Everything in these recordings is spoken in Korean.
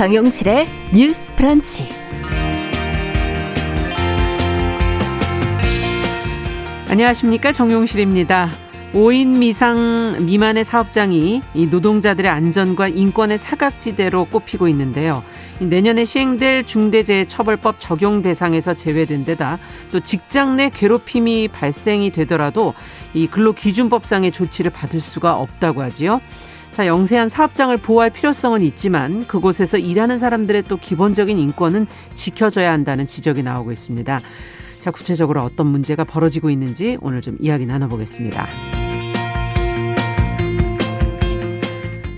정용실의 뉴스 프런치. 안녕하십니까 정용실입니다. 5인 미상 미만의 사업장이 이 노동자들의 안전과 인권의 사각지대로 꼽히고 있는데요. 내년에 시행될 중대재해처벌법 적용 대상에서 제외된 데다 또 직장 내 괴롭힘이 발생이 되더라도 이 근로기준법상의 조치를 받을 수가 없다고 하지요. 자, 영세한 사업장을 보호할 필요성은 있지만 그곳에서 일하는 사람들의 또 기본적인 인권은 지켜져야 한다는 지적이 나오고 있습니다. 자, 구체적으로 어떤 문제가 벌어지고 있는지 오늘 좀 이야기 나눠보겠습니다.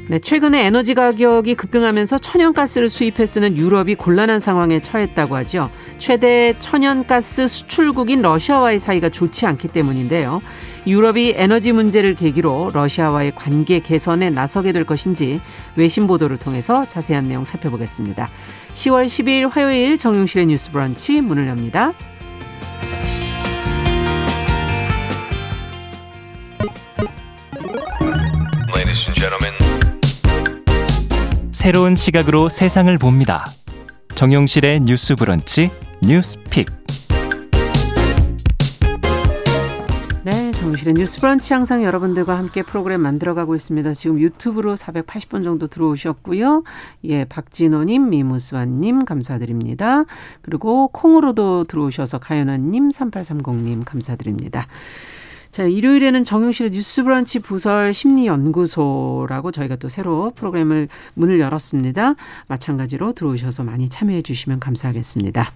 네, 최근에 에너지 가격이 급등하면서 천연가스를 수입해 쓰는 유럽이 곤란한 상황에 처했다고 하죠. 최대 천연가스 수출국인 러시아와의 사이가 좋지 않기 때문인데요. 유럽이 에너지 문제를 계기로 러시아와의 관계 개선에 나서게 될 것인지 외신 보도를 통해서 자세한 내용 살펴보겠습니다. 10월 12일 화요일 정용실의 뉴스 브런치 문을 엽니다. 새로운 시각으로 세상을 봅니다. 정용실의 뉴스 브런치 뉴스픽. 정용실의 뉴스 브런치 항상 여러분들과 함께 프로그램 만들어가고 있습니다. 지금 유튜브로 480번 정도 들어오셨고요. 예, 박진호님, 미무수아님 감사드립니다. 그리고 콩으로도 들어오셔서 가연아님, 3830님 감사드립니다. 자, 일요일에는 정용실의 뉴스 브런치 부설 심리연구소라고 저희가 또 새로 프로그램을 문을 열었습니다. 마찬가지로 들어오셔서 많이 참여해 주시면 감사하겠습니다.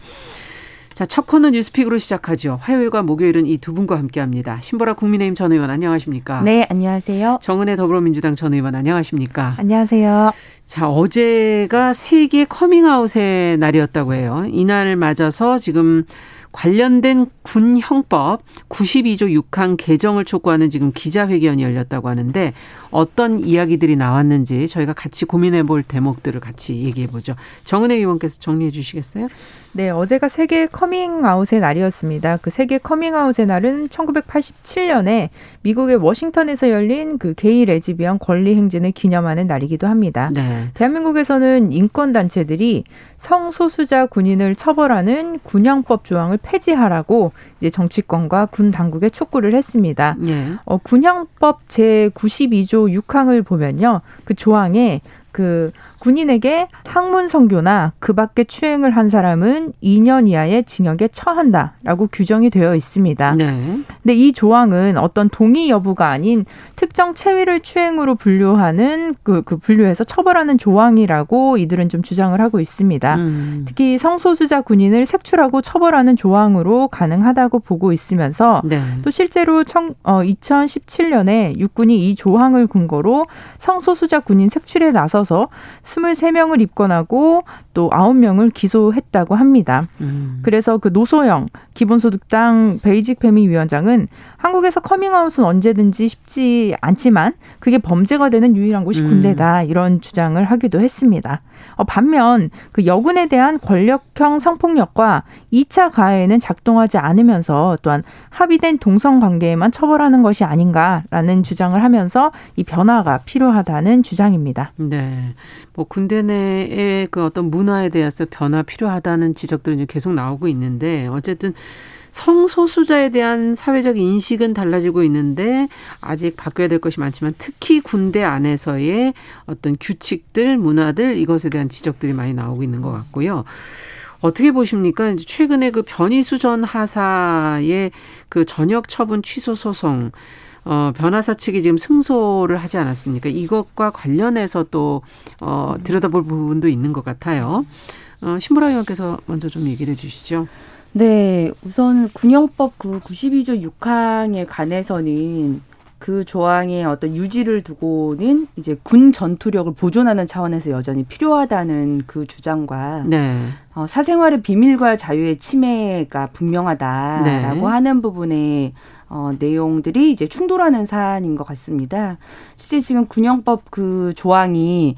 자, 첫 코너 뉴스픽으로 시작하죠. 화요일과 목요일은 이 두 분과 함께 합니다. 신보라 국민의힘 전 의원 안녕하십니까? 네, 안녕하세요. 정은혜 더불어민주당 전 의원 안녕하십니까? 안녕하세요. 자, 어제가 세계 커밍아웃의 날이었다고 해요. 이날을 맞아서 지금 관련된 군 형법 92조 6항 개정을 촉구하는 지금 기자회견이 열렸다고 하는데 어떤 이야기들이 나왔는지 저희가 같이 고민해 볼 대목들을 같이 얘기해 보죠. 정은혜 의원께서 정리해 주시겠어요? 네, 어제가 세계 커밍아웃의 날이었습니다. 그 세계 커밍아웃의 날은 1987년에 미국의 워싱턴에서 열린 그 게이 레즈비언 권리 행진을 기념하는 날이기도 합니다. 네. 대한민국에서는 인권 단체들이 성소수자 군인을 처벌하는 군형법 조항을 폐지하라고 이제 정치권과 군 당국에 촉구를 했습니다. 네. 어, 군형법 제 92조 6항을 보면요. 그 조항에 그 군인에게 학문 성교나 그 밖에 추행을 한 사람은 2년 이하의 징역에 처한다라고 규정이 되어 있습니다. 네. 근데 이 조항은 어떤 동의 여부가 아닌 특정 체위를 추행으로 분류하는 그, 그 분류해서 처벌하는 조항이라고 이들은 좀 주장을 하고 있습니다. 음. 특히 성소수자 군인을 색출하고 처벌하는 조항으로 가능하다고 보고 있으면서 네. 또 실제로 청, 어, 2017년에 육군이 이 조항을 근거로 성소수자 군인 색출에 나서 서 23명을 입건하고 또 9명을 기소했다고 합니다. 음. 그래서 그 노소영 기본소득당 베이직 페미 위원장은 한국에서 커밍아웃은 언제든지 쉽지 않지만 그게 범죄가 되는 유일한 곳이 음. 군대다 이런 주장을 하기도 했습니다. 어, 반면 그 여군에 대한 권력형 성폭력과 2차 가해는 작동하지 않으면서 또한 합의된 동성 관계에만 처벌하는 것이 아닌가라는 주장을 하면서 이 변화가 필요하다는 주장입니다. 네. 뭐 군대 내의 그 어떤 문 화에 대해서 변화 필요하다는 지적들은 계속 나오고 있는데 어쨌든 성소수자에 대한 사회적 인식은 달라지고 있는데 아직 바뀌어야 될 것이 많지만 특히 군대 안에서의 어떤 규칙들, 문화들 이것에 대한 지적들이 많이 나오고 있는 것 같고요. 어떻게 보십니까? 최근에 그 변희수 전 하사의 그 전역 처분 취소 소송 어, 변호사 측이 지금 승소를 하지 않았습니까? 이것과 관련해서 또, 어, 들여다볼 부분도 있는 것 같아요. 어, 신보라 의원께서 먼저 좀 얘기를 해 주시죠. 네, 우선 군형법 그 92조 6항에 관해서는 그 조항의 어떤 유지를 두고는 이제 군 전투력을 보존하는 차원에서 여전히 필요하다는 그 주장과 네. 어, 사생활의 비밀과 자유의 침해가 분명하다라고 네. 하는 부분에 어, 내용들이 이제 충돌하는 사안인 것 같습니다. 실제 지금 군형법 그 조항이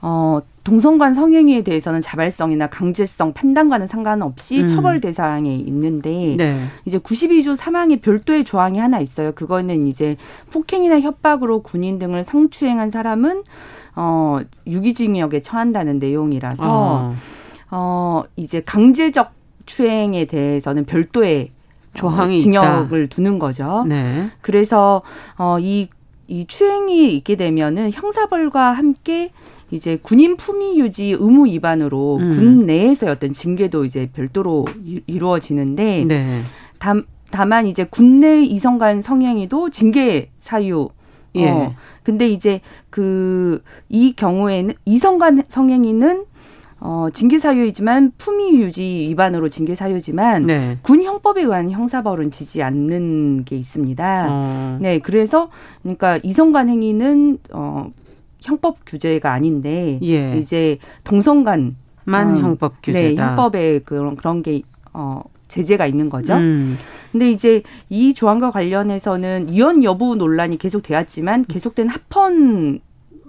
어, 동성간 성행위에 대해서는 자발성이나 강제성 판단과는 상관없이 음. 처벌 대상에 있는데 네. 이제 92조 3항에 별도의 조항이 하나 있어요. 그거는 이제 폭행이나 협박으로 군인 등을 성추행한 사람은 어 유기징역에 처한다는 내용이라서 어, 어 이제 강제적 추행에 대해서는 별도의 조항이 어, 징역을 있다. 두는 거죠. 네. 그래서 어이 이 추행이 있게 되면은 형사벌과 함께 이제 군인 품위 유지 의무 위반으로 음. 군 내에서의 어떤 징계도 이제 별도로 이루어지는데 네. 다, 다만 이제 군내 이성 간 성행위도 징계 사유 예. 어. 근데 이제 그 이 경우에는 이성 간 성행위는 어, 징계 사유이지만 품위 유지 위반으로 징계 사유지만 네. 군 형법에 의한 형사 벌은 지지 않는 게 있습니다. 어. 네, 그래서 그러니까 이성간 행위는 어 형법 규제가 아닌데 예. 이제 동성간만 어, 형법 네, 규제다. 네, 형법에 그런 그런 게 어. 제재가 있는 거죠. 음. 근데 이제 이 조항과 관련해서는 이혼 여부 논란이 계속 되었지만 계속된 합헌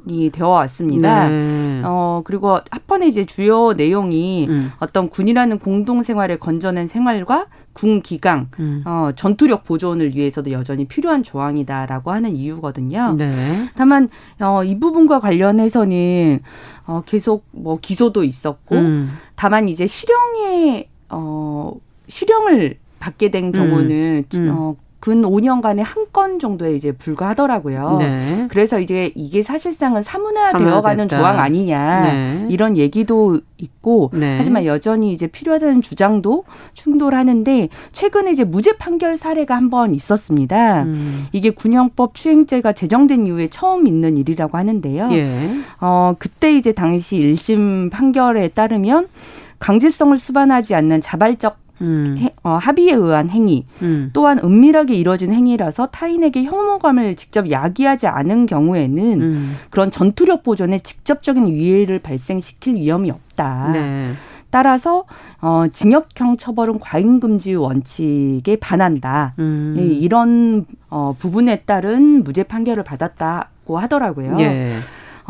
이 되어 왔습니다. 네. 어 그리고 합헌의 이제 주요 내용이 음. 어떤 군이라는 공동 생활을 건져낸 생활과 군 기강, 음. 어 전투력 보존을 위해서도 여전히 필요한 조항이다라고 하는 이유거든요. 네. 다만 어이 부분과 관련해서는 어 계속 뭐 기소도 있었고 음. 다만 이제 실형에 어 실형을 받게 된 경우는 음. 어 근 5년간에 한 건 정도에 이제 불과하더라고요. 네. 그래서 이제 이게 사실상은 사문화되어가는 조항 아니냐 네. 이런 얘기도 있고 네. 하지만 여전히 이제 필요하다는 주장도 충돌하는데 최근에 이제 무죄 판결 사례가 한 번 있었습니다. 음. 이게 군형법 추행죄가 제정된 이후에 처음 있는 일이라고 하는데요. 예. 어 그때 이제 당시 1심 판결에 따르면 강제성을 수반하지 않는 자발적 음. 해, 어, 합의에 의한 행위 음. 또한 은밀하게 이뤄진 행위라서 타인에게 혐오감을 직접 야기하지 않은 경우에는 음. 그런 전투력 보존에 직접적인 위해를 발생시킬 위험이 없다. 네. 따라서 어 징역형 처벌은 과잉 금지 원칙에 반한다. 음. 예, 이런 어 부분에 따른 무죄 판결을 받았다고 하더라고요. 예.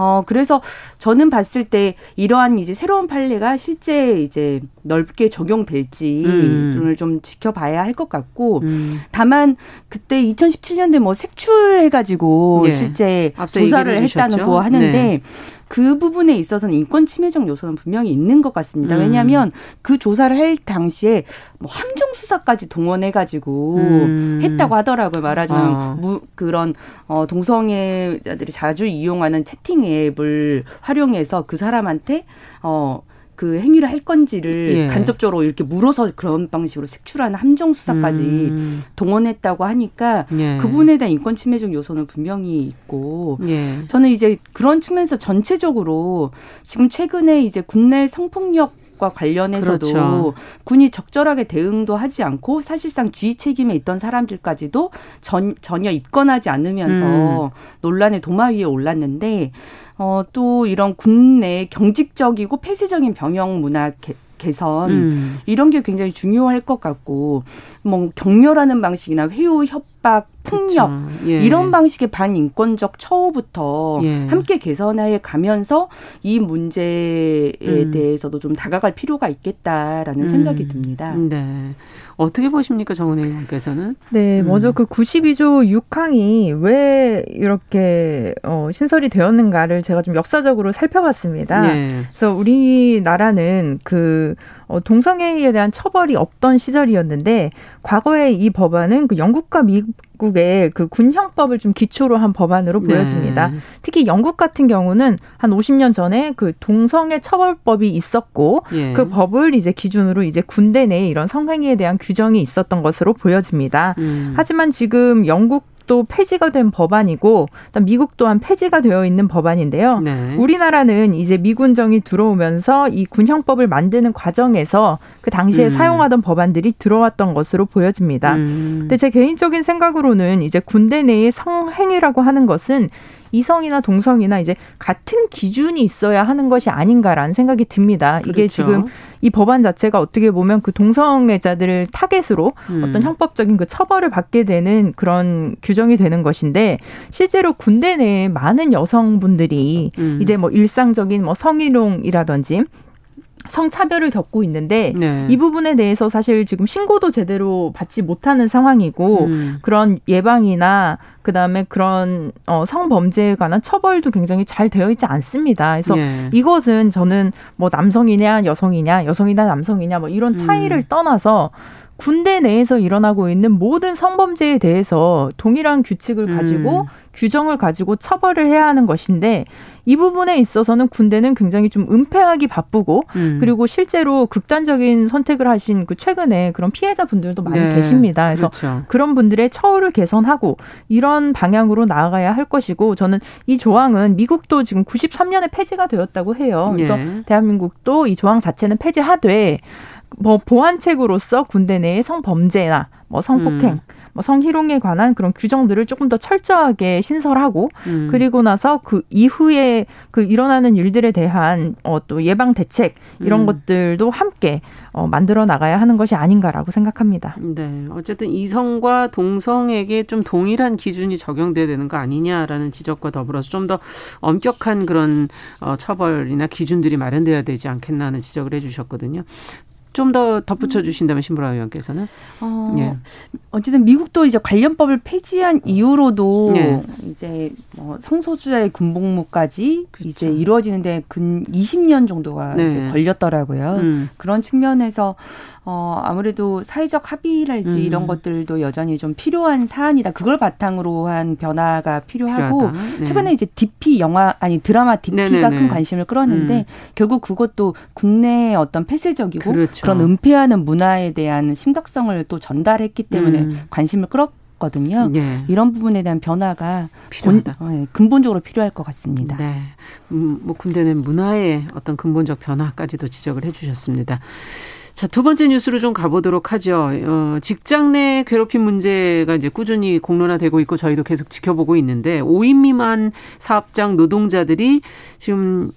어, 그래서 저는 봤을 때 이러한 이제 새로운 판례가 실제 이제 넓게 적용될지를 음. 좀 지켜봐야 할 것 같고, 음. 다만 그때 2017년대 뭐 색출해가지고 네. 실제 조사를 했다고 하는데, 네. 그 부분에 있어서는 인권 침해적 요소는 분명히 있는 것 같습니다. 음. 왜냐하면 그 조사를 할 당시에 뭐 함정 수사까지 동원해 가지고 음. 했다고 하더라고요. 말하자면 어. 무, 그런 어, 동성애자들이 자주 이용하는 채팅 앱을 활용해서 그 사람한테 어. 그 행위를 할 건지를 예. 간접적으로 이렇게 물어서 그런 방식으로 색출하는 함정 수사까지 음. 동원했다고 하니까 예. 그분에 대한 인권 침해적 요소는 분명히 있고 예. 저는 이제 그런 측면에서 전체적으로 지금 최근에 이제 국내 성폭력 과 관련해서도 그렇죠. 군이 적절하게 대응도 하지 않고 사실상 주의 책임에 있던 사람들까지도 전, 전혀 입건하지 않으면서 음. 논란의 도마 위에 올랐는데 어, 또 이런 국내 경직적이고 폐쇄적인 병영 문화 개, 개선 음. 이런 게 굉장히 중요할 것 같고 뭐 격려라는 방식이나 회유 협박 폭력 예. 이런 방식의 반인권적 처우부터 예. 함께 개선해 가면서 이 문제에 음. 대해서도 좀 다가갈 필요가 있겠다라는 음. 생각이 듭니다. 네. 어떻게 보십니까, 정은혜 의원께서는? 네, 음. 먼저 그 92조 6항이 왜 이렇게 어, 신설이 되었는가를 제가 좀 역사적으로 살펴봤습니다. 네. 그래서 우리나라는 그 어, 동성애에 대한 처벌이 없던 시절이었는데 과거에 이 법안은 그 영국과 미국의 그 군형법을 좀 기초로 한 법안으로 네. 보여집니다. 네. 특히 영국 같은 경우는 한 50년 전에 그 동성애 처벌법이 있었고 예. 그 법을 이제 기준으로 이제 군대 내에 이런 성행위에 대한 규정이 있었던 것으로 보여집니다. 음. 하지만 지금 영국 또 폐지가 된 법안이고 미국 또한 폐지가 되어 있는 법안인데요. 네. 우리나라는 이제 미군정이 들어오면서 이 군형법을 만드는 과정에서 그 당시에 음. 사용하던 법안들이 들어왔던 것으로 보여집니다. 음. 근데 제 개인적인 생각으로는 이제 군대 내의 성행위라고 하는 것은 이성이나 동성이나 이제 같은 기준이 있어야 하는 것이 아닌가라는 생각이 듭니다. 그렇죠. 이게 지금 이 법안 자체가 어떻게 보면 그 동성애자들을 타겟으로 음. 어떤 형법적인 그 처벌을 받게 되는 그런 규정이 되는 것인데 실제로 군대 내에 많은 여성분들이 음. 이제 뭐 일상적인 뭐 성희롱이라든지 성차별을 겪고 있는데 네. 이 부분에 대해서 사실 지금 신고도 제대로 받지 못하는 상황이고 음. 그런 예방이나 그 그다음에 그런 어 성범죄에 관한 처벌도 굉장히 잘 되어 있지 않습니다. 그래서 예. 이것은 저는 뭐 남성이냐 여성이냐 여성이냐 남성이냐 뭐 이런 차이를 음. 떠나서 군대 내에서 일어나고 있는 모든 성범죄에 대해서 동일한 규칙을 가지고 음. 규정을 가지고 처벌을 해야 하는 것인데 이 부분에 있어서는 군대는 굉장히 좀 은폐하기 바쁘고 음. 그리고 실제로 극단적인 선택을 하신 그 최근에 그런 피해자 분들도 많이 네. 계십니다. 그래서 그렇죠. 그런 분들의 처우를 개선하고 이런 방향으로 나아가야 할 것이고 저는 이 조항은 미국도 지금 93년에 폐지가 되었다고 해요. 그래서 네. 대한민국도 이 조항 자체는 폐지하되 뭐 보안책으로서 군대 내의 성범죄나 뭐 성폭행 음. 뭐 성희롱에 관한 그런 규정들을 조금 더 철저하게 신설하고 음. 그리고 나서 그 이후에 그 일어나는 일들에 대한 어, 또 예방 대책 이런 음. 것들도 함께 어, 만들어 나가야 하는 것이 아닌가라고 생각합니다. 네, 어쨌든 이성과 동성에게 좀 동일한 기준이 적용돼야 되는 거 아니냐라는 지적과 더불어서 좀 더 엄격한 그런 어, 처벌이나 기준들이 마련돼야 되지 않겠나 하는 지적을 해주셨거든요. 좀 더 덧붙여 주신다면 신보라 의원께서는 어, 예. 어쨌든 미국도 이제 관련법을 폐지한 이후로도 예. 이제 뭐 성소수자의 군복무까지 그렇죠. 이제 이루어지는데 근 20년 정도가 네. 이제 걸렸더라고요. 음. 그런 측면에서 어, 아무래도 사회적 합의랄지 음. 이런 것들도 여전히 좀 필요한 사안이다. 그걸 바탕으로 한 변화가 필요하고 네. 최근에 이제 DP 영화 아니 드라마 DP가 네네네. 큰 관심을 끌었는데 음. 결국 그것도 국내의 어떤 폐쇄적이고 그렇죠. 그런 은폐하는 문화에 대한 심각성을 또 전달했기 때문에 음. 관심을 끌었 거든요. 네. 이런 부분에 대한 변화가 필요하다. 본, 네, 근본적으로 필요할 것 같습니다. 네. 음, 뭐 군대 내 문화의 어떤 근본적 변화까지도 지적을 해주셨습니다. 자, 두 번째 뉴스로 좀 가보도록 하죠. 어, 직장 내 괴롭힘 문제가 이제 꾸준히 공론화되고 있고 저희도 계속 지켜보고 있는데 5인 미만 사업장 노동자들이 지금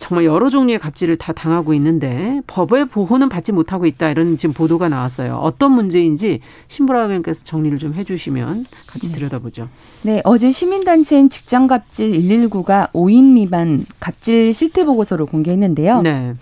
정말 여러 종류의 갑질을 다 당하고 있는데 법의 보호는 받지 못하고 있다 이런 지금 보도가 나왔어요. 어떤 문제인지 신보라 의원께서 정리를 좀 해주시면 같이 네. 들여다보죠. 네, 어제 시민단체인 직장갑질 119가 5인 미만 갑질 실태 보고서를 공개했는데요. 네.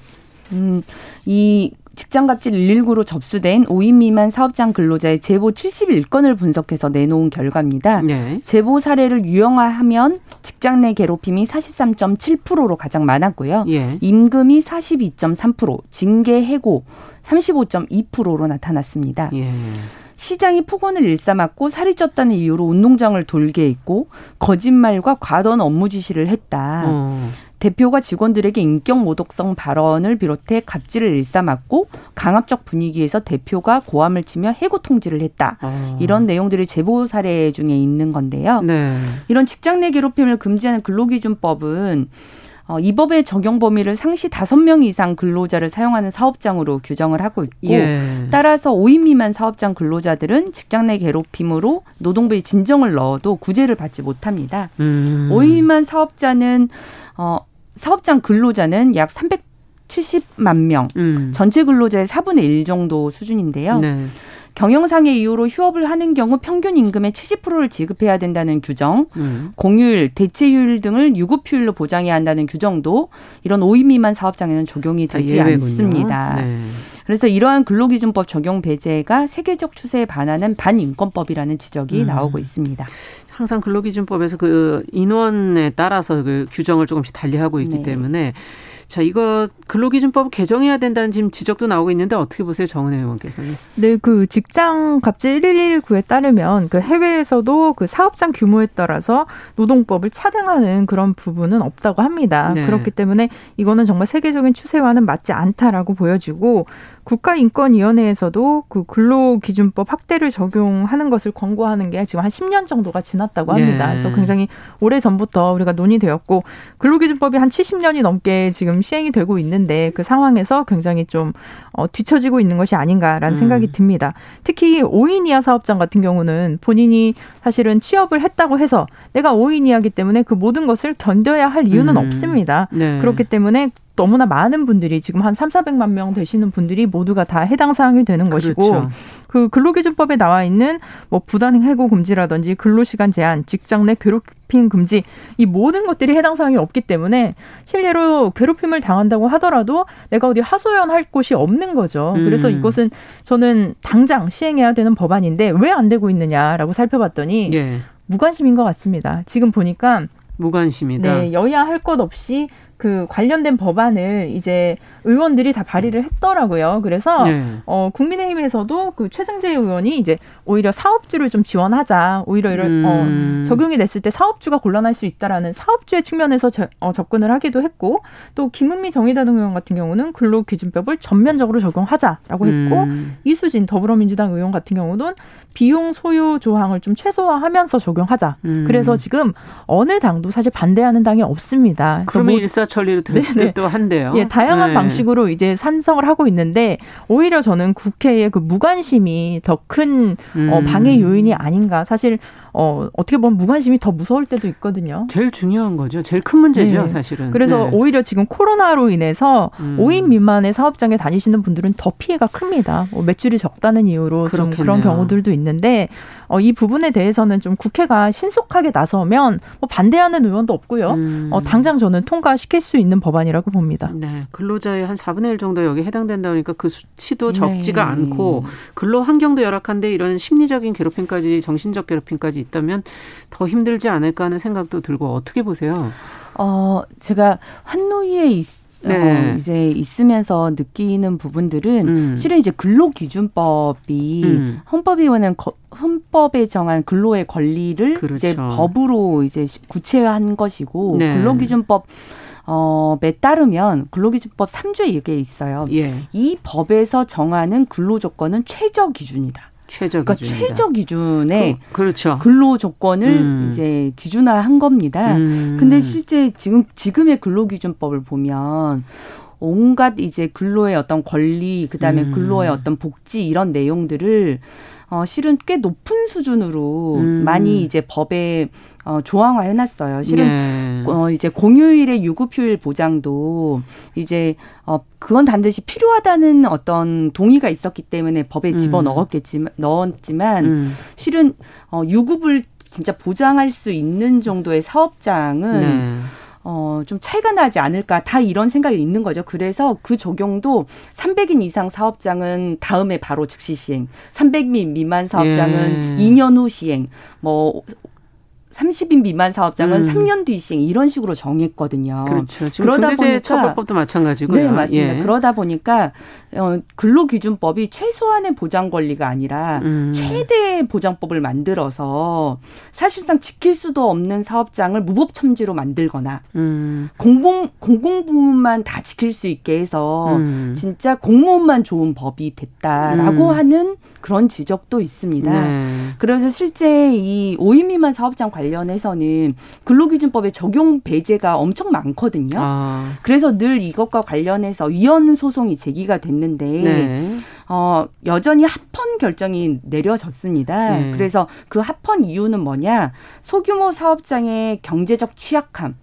음, 이 직장갑질 119로 접수된 5인 미만 사업장 근로자의 제보 71건을 분석해서 내놓은 결과입니다. 네. 제보 사례를 유형화하면 직장 내 괴롭힘이 43.7%로 가장 많았고요. 예. 임금이 42.3%, 징계 해고 35.2%로 나타났습니다. 예. 시장이 폭언을 일삼았고 살이 쪘다는 이유로 운동장을 돌게 했고 거짓말과 과도한 업무 지시를 했다. 어. 대표가 직원들에게 인격 모독성 발언을 비롯해 갑질을 일삼았고 강압적 분위기에서 대표가 고함을 치며 해고 통지를 했다. 아. 이런 내용들이 제보 사례 중에 있는 건데요. 네. 이런 직장 내 괴롭힘을 금지하는 근로기준법은 어, 이 법의 적용 범위를 상시 다섯 명 이상 근로자를 사용하는 사업장으로 규정을 하고 있고 예. 따라서 5인 미만 사업장 근로자들은 직장 내 괴롭힘으로 노동부에 진정을 넣어도 구제를 받지 못합니다. 음. 5인 미만 사업자는 어, 사업장 근로자는 약 370만 명, 음. 전체 근로자의 4분의 1 정도 수준인데요. 네. 경영상의 이유로 휴업을 하는 경우 평균 임금의 70%를 지급해야 된다는 규정, 음. 공휴일, 대체휴일 등을 유급휴일로 보장해야 한다는 규정도 이런 5인 미만 사업장에는 적용이 되지 않습니다. 네. 그래서 이러한 근로기준법 적용 배제가 세계적 추세에 반하는 반인권법이라는 지적이 음. 나오고 있습니다. 항상 근로기준법에서 그 인원에 따라서 그 규정을 조금씩 달리하고 있기 네. 때문에 자, 이거 근로기준법 개정해야 된다는 지금 지적도 나오고 있는데 어떻게 보세요, 정은혜 의원께서는? 네, 그 직장 갑질 119에 따르면 그 해외에서도 그 사업장 규모에 따라서 노동법을 차등하는 그런 부분은 없다고 합니다. 네. 그렇기 때문에 이거는 정말 세계적인 추세와는 맞지 않다라고 보여지고 국가인권위원회에서도 그 근로기준법 확대를 적용하는 것을 권고하는 게 지금 한 10년 정도가 지났다고 합니다. 네. 그래서 굉장히 오래 전부터 우리가 논의되었고 근로기준법이 한 70년이 넘게 지금 시행이 되고 있는데 그 상황에서 굉장히 좀 어, 뒤처지고 있는 것이 아닌가라는 음. 생각이 듭니다. 특히 5인 이하 사업장 같은 경우는 본인이 사실은 취업을 했다고 해서 내가 5인 이하기 때문에 그 모든 것을 견뎌야 할 이유는 음. 없습니다. 네. 그렇기 때문에 너무나 많은 분들이 지금 한 3, 400만 명 되시는 분들이 모두가 다 해당 사항이 되는 그렇죠. 것이고 그 근로기준법에 나와 있는 뭐 부단행 해고 금지라든지 근로시간 제한, 직장 내 괴롭힘 금지 이 모든 것들이 해당 사항이 없기 때문에 실례로 괴롭힘을 당한다고 하더라도 내가 어디 하소연할 곳이 없는 거죠. 음. 그래서 이것은 저는 당장 시행해야 되는 법안인데 왜 안 되고 있느냐라고 살펴봤더니 예. 무관심인 것 같습니다. 지금 보니까 무관심이다. 네, 여야 할 것 없이 그 관련된 법안을 이제 의원들이 다 발의를 했더라고요. 그래서 네. 어 국민의힘에서도 그 최승재 의원이 이제 오히려 사업주를 좀 지원하자. 오히려 이런 어, 음. 어 적용이 됐을 때 사업주가 곤란할 수 있다라는 사업주의 측면에서 저, 어, 접근을 하기도 했고 또 김은미 정의당 의원 같은 경우는 근로 기준법을 전면적으로 적용하자라고 했고 음. 이수진 더불어민주당 의원 같은 경우는 비용 소요 조항을 좀 최소화하면서 적용하자. 음. 그래서 지금 어느 당도 사실 반대하는 당이 없습니다. 그러면 뭐, 일사 천리로 될 듯도 한데요. 예, 다양한 네. 방식으로 이제 산성을 하고 있는데 오히려 저는 국회의 그 무관심이 더큰 어, 음. 어, 방해 요인이 아닌가. 사실 어, 어떻게 보면 무관심이 더 무서울 때도 있거든요. 제일 중요한 거죠. 제일 큰 문제죠, 네. 사실은. 그래서 네. 오히려 지금 코로나로 인해서 음. 5인 미만의 사업장에 다니시는 분들은 더 피해가 큽니다. 뭐 매출이 적다는 이유로 좀 그런 경우들도 있는데 어, 이 부분에 대해서는 좀 국회가 신속하게 나서면 뭐 반대하는 의원도 없고요. 음. 어, 당장 저는 통과시 킬수 있는 법안이라고 봅니다. 네. 근로자의 한 4분의 1 정도 여기 해당된다 보니까 그 수치도 적지가 네. 않고 근로 환경도 열악한데 이런 심리적인 괴롭힘까지 정신적 괴롭힘까지 있다면 더 힘들지 않을까 하는 생각도 들고 어떻게 보세요? 어, 제가 환노위에 있, 어, 네. 어, 이제 있으면서 느끼는 부분들은 음. 실은 이제 근로기준법이 음. 헌법위원회는 헌법에 정한 근로의 권리를 그렇죠. 이제 법으로 이제 구체화한 것이고 네. 근로기준법 어,에 따르면 근로기준법 3조에 이게 있어요. 예. 이 법에서 정하는 근로 조건은 최저 기준이다. 최저 그러니까 기준이다. 최저 기준의 그, 렇죠 근로 조건을 음. 이제 기준화한 겁니다. 음. 근데 실제 지금 지금의 근로기준법을 보면 온갖 이제 근로의 어떤 권리, 그다음에 음. 근로의 어떤 복지 이런 내용들을 어 실은 꽤 높은 수준으로 음. 많이 이제 법에 어 조항화 해 놨어요. 실은 네. 어 이제 공휴일의 유급휴일 보장도 이제 어 그건 반드시 필요하다는 어떤 동의가 있었기 때문에 법에 음. 집어 넣었겠지만 넣었지만 음. 실은 어 유급을 진짜 보장할 수 있는 정도의 사업장은 네. 어, 좀 차이가 나지 않을까 다 이런 생각이 있는 거죠. 그래서 그 적용도 300인 이상 사업장은 다음에 바로 즉시 시행, 300인 미만 사업장은 예. 2년 후 시행, 뭐 30인 미만 사업장은 음. 3년 뒤 시행 이런 식으로 정했거든요. 그렇죠. 지금 그러다 보니까 처벌법도 마찬가지고요. 네, 맞습니다. 예. 그러다 보니까 어, 근로기준법이 최소한의 보장 권리가 아니라 음. 최대 보장법을 만들어서 사실상 지킬 수도 없는 사업장을 무법첨지로 만들거나 음. 공공 공공부문만 다 지킬 수 있게 해서 음. 진짜 공무원만 좋은 법이 됐다라고 음. 하는 그런 지적도 있습니다. 네. 그래서 실제 이 5인 미만 사업장 관련 해서는 근로기준법의 적용 배제가 엄청 많거든요. 아. 그래서 늘 이것과 관련해서 위헌 소송이 제기가 됐는데 네. 어, 여전히 합헌 결정이 내려졌습니다. 네. 그래서 그 합헌 이유는 뭐냐? 소규모 사업장의 경제적 취약함,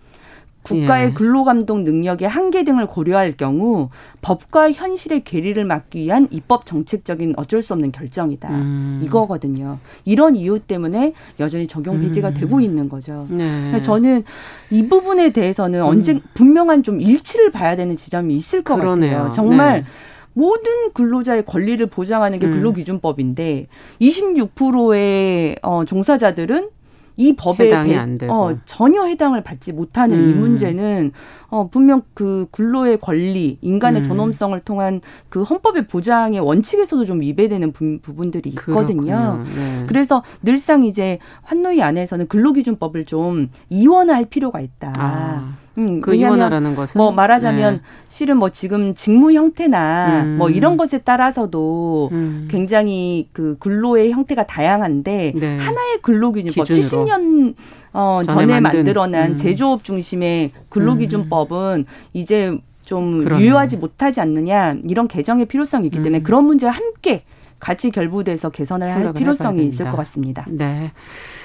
국가의 예. 근로감독 능력의 한계 등을 고려할 경우 법과 현실의 괴리를 막기 위한 입법 정책적인 어쩔 수 없는 결정이다. 음. 이거거든요. 이런 이유 때문에 여전히 적용 폐지가 음. 되고 있는 거죠. 네. 저는 이 부분에 대해서는 음. 언제 분명한 좀 일치를 봐야 되는 지점이 있을 것 그러네요. 같아요. 정말 네. 모든 근로자의 권리를 보장하는 게 음. 근로기준법인데 26%의 어, 종사자들은 이 법에 해당이 안 되고. 어, 전혀 해당을 받지 못하는 음. 이 문제는 어, 분명 그 근로의 권리, 인간의 음. 존엄성을 통한 그 헌법의 보장의 원칙에서도 좀 위배되는 부, 분들이 있거든요. 네. 그래서 늘상 이제 환노위 안에서는 근로기준법을 좀 이원화할 필요가 있다. 아. 음, 그 이원화라는 것은 뭐 말하자면 네. 실은 뭐 지금 직무 형태나 음. 뭐 이런 것에 따라서도 음. 굉장히 그 근로의 형태가 다양한데 네. 하나의 근로기준법 70년 어 전에, 전에 만들어난 음. 제조업 중심의 근로기준법은 음. 이제 좀 그러네. 유효하지 못하지 않느냐 이런 개정의 필요성이 있기 때문에 음. 그런 문제와 함께 같이 결부돼서 개선을 할 필요성이 있을 것 같습니다. 네.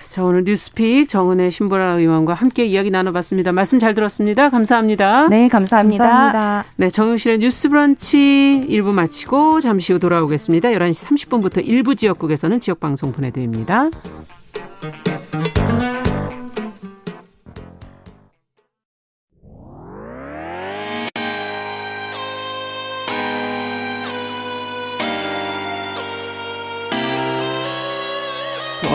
자, 오늘 뉴스픽 정은혜 신보라 의원과 함께 이야기 나눠봤습니다. 말씀 잘 들었습니다. 감사합니다. 네, 감사합니다. 감사합니다. 네, 정영실의 뉴스 브런치 1부 마치고 잠시 후 돌아오겠습니다. 11시 30분부터 일부 지역국에서는 지역방송 보내드립니다.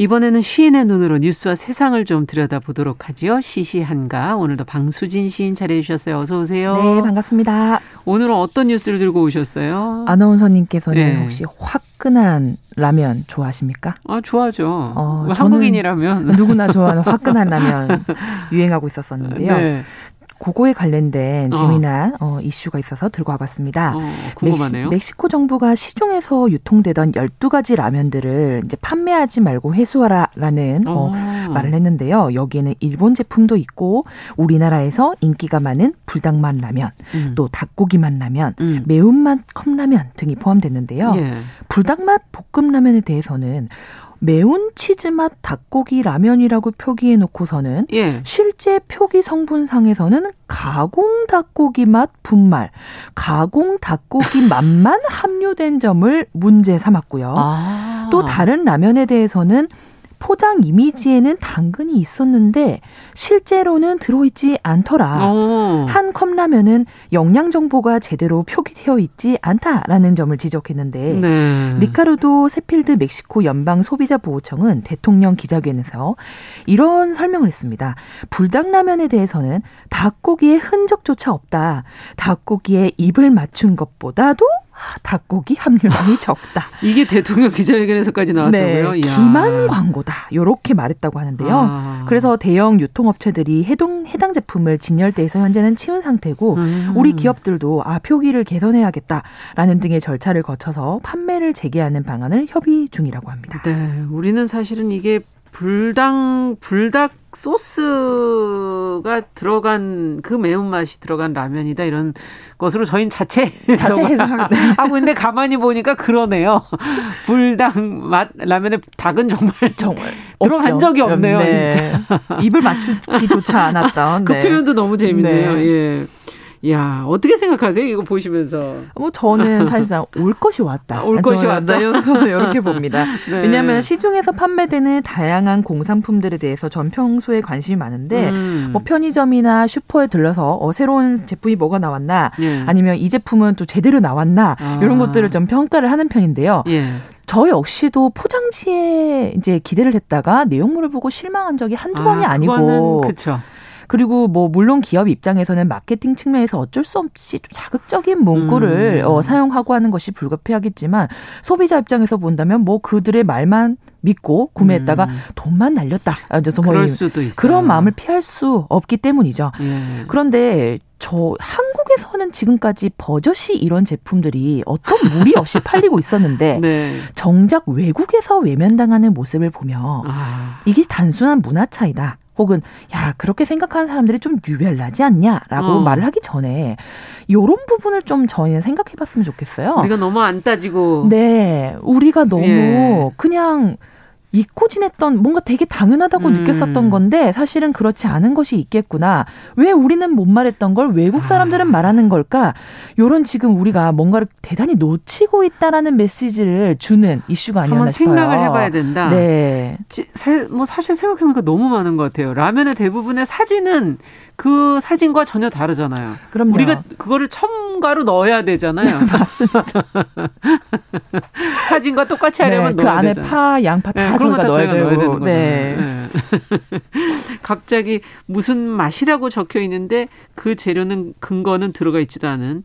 이번에는 시인의 눈으로 뉴스와 세상을 좀 들여다보도록 하지요. 시시한가. 오늘도 방수진 시인 차례해 주셨어요. 어서 오세요. 네, 반갑습니다. 오늘은 어떤 뉴스를 들고 오셨어요? 아나운서님께서는 네. 혹시 화끈한 라면 좋아하십니까? 아, 좋아하죠. 어, 뭐 한국인이라면. 누구나 좋아하는 화끈한 라면 유행하고 있었었는데요. 네. 그거에 관련된 어. 재미난 어, 이슈가 있어서 들고 와봤습니다. 어, 궁금하네요. 멕시, 코 정부가 시중에서 유통되던 12가지 라면들을 이제 판매하지 말고 회수하라라는 어, 어. 말을 했는데요. 여기에는 일본 제품도 있고 우리나라에서 인기가 많은 불닭맛 라면, 음. 또 닭고기맛 라면, 음. 매운맛 컵라면 등이 포함됐는데요. 예. 불닭맛 볶음라면에 대해서는 매운 치즈맛 닭고기 라면이라고 표기해 놓고서는 예. 실제 표기 성분상에서는 가공 닭고기 맛 분말, 가공 닭고기 맛만 함유된 점을 문제 삼았고요. 아. 또 다른 라면에 대해서는 포장 이미지에는 당근이 있었는데 실제로는 들어있지 않더라. 어. 한 컵라면은 영양 정보가 제대로 표기되어 있지 않다라는 점을 지적했는데 네. 리카르도 세필드 멕시코 연방 소비자 보호청은 대통령 기자회견에서 이런 설명을 했습니다. 불닭라면에 대해서는 닭고기의 흔적조차 없다. 닭고기에 입을 맞춘 것보다도 닭고기 함유량이 적다. 이게 대통령 기자회견에서까지 나왔다고요? 네. 기만 광고다. 이렇게 말했다고 하는데요. 아. 그래서 대형 유통업체들이 해동, 해당 제품을 진열대에서 현재는 치운 상태고 음. 우리 기업들도 아 표기를 개선해야겠다라는 등의 절차를 거쳐서 판매를 재개하는 방안을 협의 중이라고 합니다. 네, 우리는 사실은 이게 불당 불닭 소스가 들어간 그 매운맛이 들어간 라면이다 이런 것으로 저희는 자체 자체 해석을 하고 있는데 가만히 보니까 그러네요. 불닭 맛 라면에 닭은 정말 정말 들어간 없죠. 적이 없네요. 네. 진짜. 입을 맞추기조차 않았던 그 네. 표현도 너무 재밌네요. 네. 예. 야 어떻게 생각하세요? 이거 보시면서 뭐 저는 사실상 올 것이 왔다. 아, 올 것이 저는 왔다. 이렇게 봅니다. 네. 왜냐하면 시중에서 판매되는 다양한 공산품들에 대해서 전 평소에 관심이 많은데 음. 뭐 편의점이나 슈퍼에 들러서 어, 새로운 제품이 뭐가 나왔나 예. 아니면 이 제품은 또 제대로 나왔나 아. 이런 것들을 좀 평가를 하는 편인데요. 예. 저 역시도 포장지에 이제 기대를 했다가 내용물을 보고 실망한 적이 한두 번이 아, 아니고 그거는 그쵸. 그리고 뭐 물론 기업 입장에서는 마케팅 측면에서 어쩔 수 없이 좀 자극적인 문구를 음. 어, 사용하고 하는 것이 불가피하겠지만 소비자 입장에서 본다면 뭐 그들의 말만 믿고 구매했다가 음. 돈만 날렸다. 아, 그래서 뭐 그럴 이- 수도 있어요. 그런 마음을 피할 수 없기 때문이죠. 예. 그런데 저 한국에서는 지금까지 버젓이 이런 제품들이 어떤 무리 없이 팔리고 있었는데 네. 정작 외국에서 외면당하는 모습을 보며 아. 이게 단순한 문화 차이다. 혹은 야 그렇게 생각하는 사람들이 좀 유별나지 않냐라고 어. 말을 하기 전에 이런 부분을 좀 저희는 생각해봤으면 좋겠어요. 우리가 너무 안 따지고 네, 우리가 너무 예. 그냥 잊고 지냈던 뭔가 되게 당연하다고 음. 느꼈었던 건데 사실은 그렇지 않은 것이 있겠구나. 왜 우리는 못 말했던 걸 외국 사람들은 아. 말하는 걸까? 요런 지금 우리가 뭔가를 대단히 놓치고 있다라는 메시지를 주는 이슈가 아니었나 한번 싶어요. 생각을 해봐야 된다. 네. 지- 사- 뭐 사실 생각해보니까 너무 많은 것 같아요. 라면의 대부분의 사진은 그 사진과 전혀 다르잖아요. 그럼요. 우리가 그거를 첨가로 넣어야 되잖아요. 맞습니다. 사진과 똑같이 하려면 네, 그 넣어야 안에 되잖아요. 파, 양파 다 네, 저희가 거 넣어야 다 되고. 넣어야 되는 네. 네. 갑자기 무슨 맛이라고 적혀 있는데 그 재료는 근거는 들어가 있지도 않은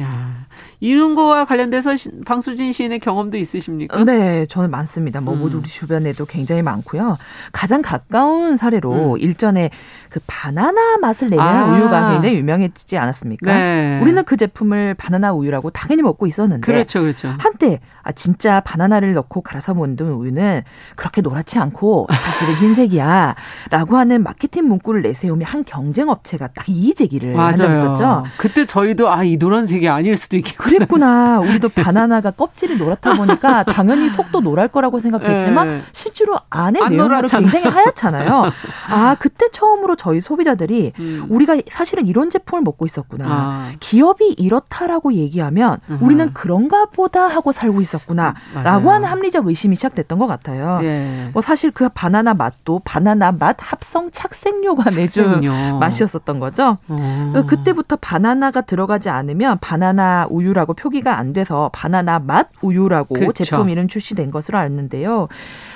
야, 이런 거와 관련돼서 시, 방수진 시인의 경험도 있으십니까? 네, 저는 많습니다. 뭐, 음. 우리 주변에도 굉장히 많고요. 가장 가까운 사례로 음. 일전에 그 바나나 맛을 내는 아. 우유가 굉장히 유명했지 않았습니까? 네. 우리는 그 제품을 바나나 우유라고 당연히 먹고 있었는데 그렇죠, 그렇죠. 한때 아 진짜 바나나를 넣고 갈아서 만든 우유는 그렇게 노랗지 않고 사실은 흰색이야 라고 하는 마케팅 문구를 내세우며 한 경쟁 업체가 딱 이의 제기를 한 적이 있었죠. 그때 저희도 아 이 노란색이 아닐 수도 있겠구나. 그랬구나. 우리도 바나나가 껍질이 노랗다 보니까 당연히 속도 노랄 거라고 생각했지만 네. 실제로 안에 노랗잖아요. 굉장히 하얗잖아요. 아 그때 처음으로 저희 소비자들이 음. 우리가 사실은 이런 제품을 먹고 있었구나. 아, 기업이 이렇다라고 얘기하면 음흠. 우리는 그런가 보다 하고 살고 있었구나. 라고. 하는 합리적 의심이 시작됐던 것 같아요. 예. 뭐 사실 그 바나나 맛도 바나나 맛 합성 착색료가 내준 착색료. 맛이었었던 거죠. 어. 그때부터 바나나가 들어가지 않으면 바 나나 우유라고 표기가 안 돼서 바나나 맛 우유라고 그렇죠. 제품 이름 출시된 것으로 알는데요.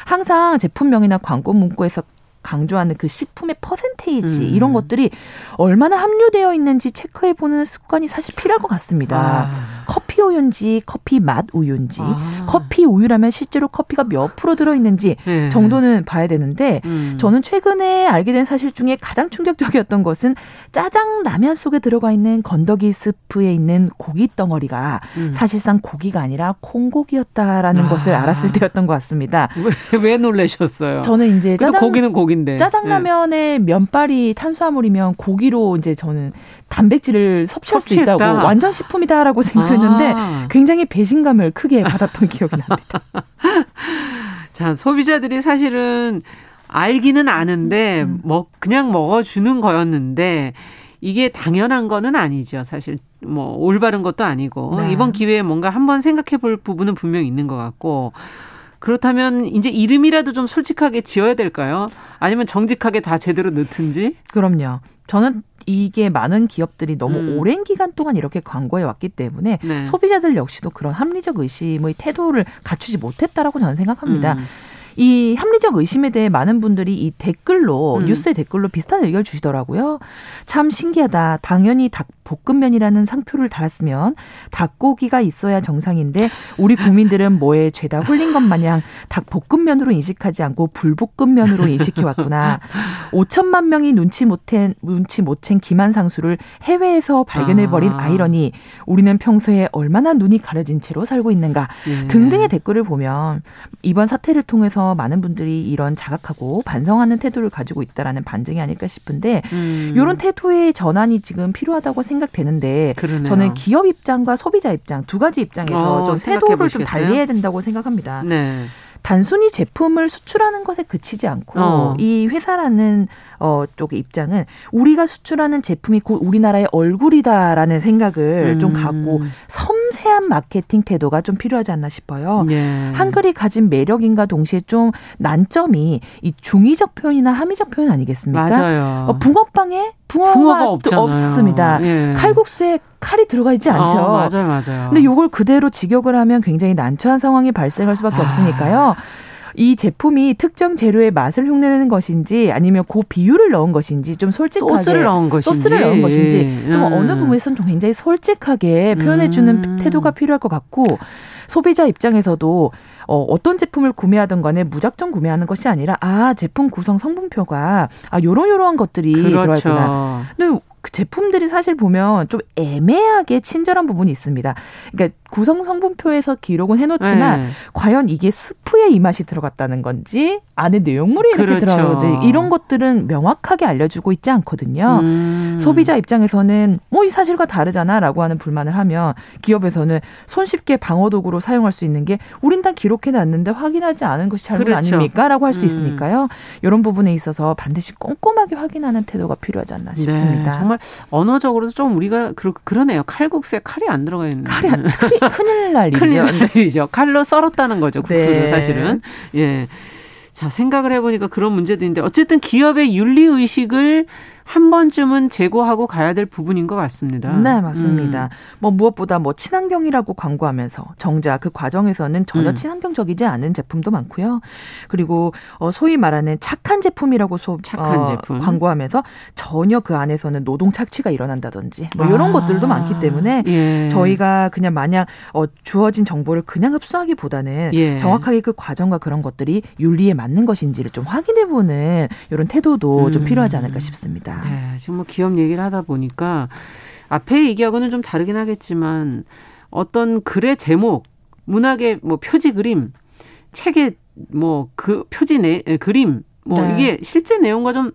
항상 제품명이나 광고 문구에서 강조하는 그 식품의 퍼센테이지 음. 이런 것들이 얼마나 함유되어 있는지 체크해 보는 습관이 사실 필요할 것 같습니다. 아. 커피 우유인지 커피 맛 우유인지 아. 커피 우유라면 실제로 커피가 몇 프로 들어 있는지 예. 정도는 봐야 되는데 음. 저는 최근에 알게 된 사실 중에 가장 충격적이었던 것은 짜장 라면 속에 들어가 있는 건더기 스프에 있는 고기 덩어리가 음. 사실상 고기가 아니라 콩고기였다라는 아. 것을 알았을 때였던 것 같습니다. 왜, 왜 놀라셨어요? 저는 이제 짜장 고기는 고기인데. 짜장라면의 면발이 탄수화물이면 고기로 이제 저는 단백질을 섭취할 수 섭취했다. 있다고 완전 식품이다라고 생각 했는데 아. 굉장히 배신감을 크게 받았던 기억이 납니다. 자, 소비자들이 사실은 알기는 아는데 음. 먹 그냥 먹어 주는 거였는데 이게 당연한 거는 아니죠. 사실 뭐 올바른 것도 아니고 네. 이번 기회에 뭔가 한번 생각해 볼 부분은 분명히 있는 것 같고 그렇다면 이제 이름이라도 좀 솔직하게 지어야 될까요? 아니면 정직하게 다 제대로 넣든지? 그럼요. 저는 이게 많은 기업들이 너무 음. 오랜 기간 동안 이렇게 광고해 왔기 때문에 네. 소비자들 역시도 그런 합리적 의심의 태도를 갖추지 못했다라고 저는 생각합니다. 음. 이 합리적 의심에 대해 많은 분들이 이 댓글로 음. 뉴스의 댓글로 비슷한 의견을 주시더라고요. 참 신기하다. 당연히 닭 볶음면이라는 상표를 달았으면 닭고기가 있어야 정상인데 우리 국민들은 뭐에 죄다 홀린 것 마냥 닭 볶음면으로 인식하지 않고 불볶음면으로 인식해 왔구나. 5천만 명이 눈치 못챈 눈치 못 챈 기만 상수를 해외에서 발견해 버린 아. 아이러니 우리는 평소에 얼마나 눈이 가려진 채로 살고 있는가 예. 등등의 댓글을 보면 이번 사태를 통해서 많은 분들이 이런 자각하고 반성하는 태도를 가지고 있다라는 반증이 아닐까 싶은데 음. 이런 태도의 전환이 지금 필요하다고 생각되는데 그러네요. 저는 기업 입장과 소비자 입장 두 가지 입장에서 어, 좀 태도를 좀 보시겠어요? 달리해야 된다고 생각합니다. 네. 단순히 제품을 수출하는 것에 그치지 않고 어. 이 회사라는 어 쪽의 입장은 우리가 수출하는 제품이 곧 우리나라의 얼굴이다라는 생각을 좀 음. 갖고 섬세한 마케팅 태도가 좀 필요하지 않나 싶어요. 예. 한글이 가진 매력인가 동시에 좀 난점이 이 중의적 표현이나 함의적 표현 아니겠습니까? 맞아요. 어, 붕어빵에 붕어가, 붕어가 없잖아요. 없습니다. 예. 칼국수에 칼이 들어가 있지 않죠. 어, 맞아요, 맞아요. 근데 요걸 그대로 직역을 하면 굉장히 난처한 상황이 발생할 수밖에 아. 없으니까요. 이 제품이 특정 재료의 맛을 흉내내는 것인지 아니면 그 비율을 넣은 것인지 좀 솔직하게 소스를 넣은 것인지 소스를 넣은 것인지 좀 음. 어느 부분에서는 좀 굉장히 솔직하게 표현해주는 음. 태도가 필요할 것 같고 소비자 입장에서도 어, 어떤 제품을 구매하든 간에 무작정 구매하는 것이 아니라 아 제품 구성 성분표가 아 요런 요러한 것들이 들어있구나 그렇죠. 근데 그 제품들이 사실 보면 좀 애매하게 친절한 부분이 있습니다. 그러니까 구성 성분표에서 기록은 해놓지만 네. 과연 이게 스프에 이 맛이 들어갔다는 건지 안에 내용물이 이렇게 그렇죠. 들어가는지 이런 것들은 명확하게 알려주고 있지 않거든요. 음. 소비자 입장에서는 뭐 이 사실과 다르잖아라고 하는 불만을 하면 기업에서는 손쉽게 방어 도구로 사용할 수 있는 게 우린 다 기록해 놨는데 확인하지 않은 것이 잘못 그렇죠. 아닙니까라고 할수 음. 있으니까요. 이런 부분에 있어서 반드시 꼼꼼하게 확인하는 태도가 필요하지 않나 싶습니다. 네, 정말 언어적으로도 좀 우리가 그러, 그러네요. 칼국수에 칼이 안 들어가 있는. 칼이 안, 큰일, 큰일 날 일이죠. 큰일 날 일이죠. 칼로 썰었다는 거죠. 국수를 네. 사실은. 예. 자, 생각을 해보니까 그런 문제도 있는데 어쨌든 기업의 윤리 의식을 한 번쯤은 제고하고 가야 될 부분인 것 같습니다. 네, 맞습니다. 음. 뭐 무엇보다 뭐 친환경이라고 광고하면서 정작 그 과정에서는 전혀 음. 친환경적이지 않은 제품도 많고요. 그리고 어 소위 말하는 착한 제품이라고 소, 착한 어, 제품. 광고하면서 전혀 그 안에서는 노동 착취가 일어난다든지 뭐 이런 아. 것들도 많기 때문에 예. 저희가 그냥 마냥 어, 주어진 정보를 그냥 흡수하기보다는 예. 정확하게 그 과정과 그런 것들이 윤리에 맞는 것인지를 좀 확인해 보는 이런 태도도 좀 음. 필요하지 않을까 싶습니다. 네, 지금 뭐 기업 얘기를 하다 보니까 앞에 얘기하고는 좀 다르긴 하겠지만 어떤 글의 제목, 문학의 뭐 표지 그림, 책의 뭐 그 표지 내 에, 그림 뭐 네. 이게 실제 내용과 좀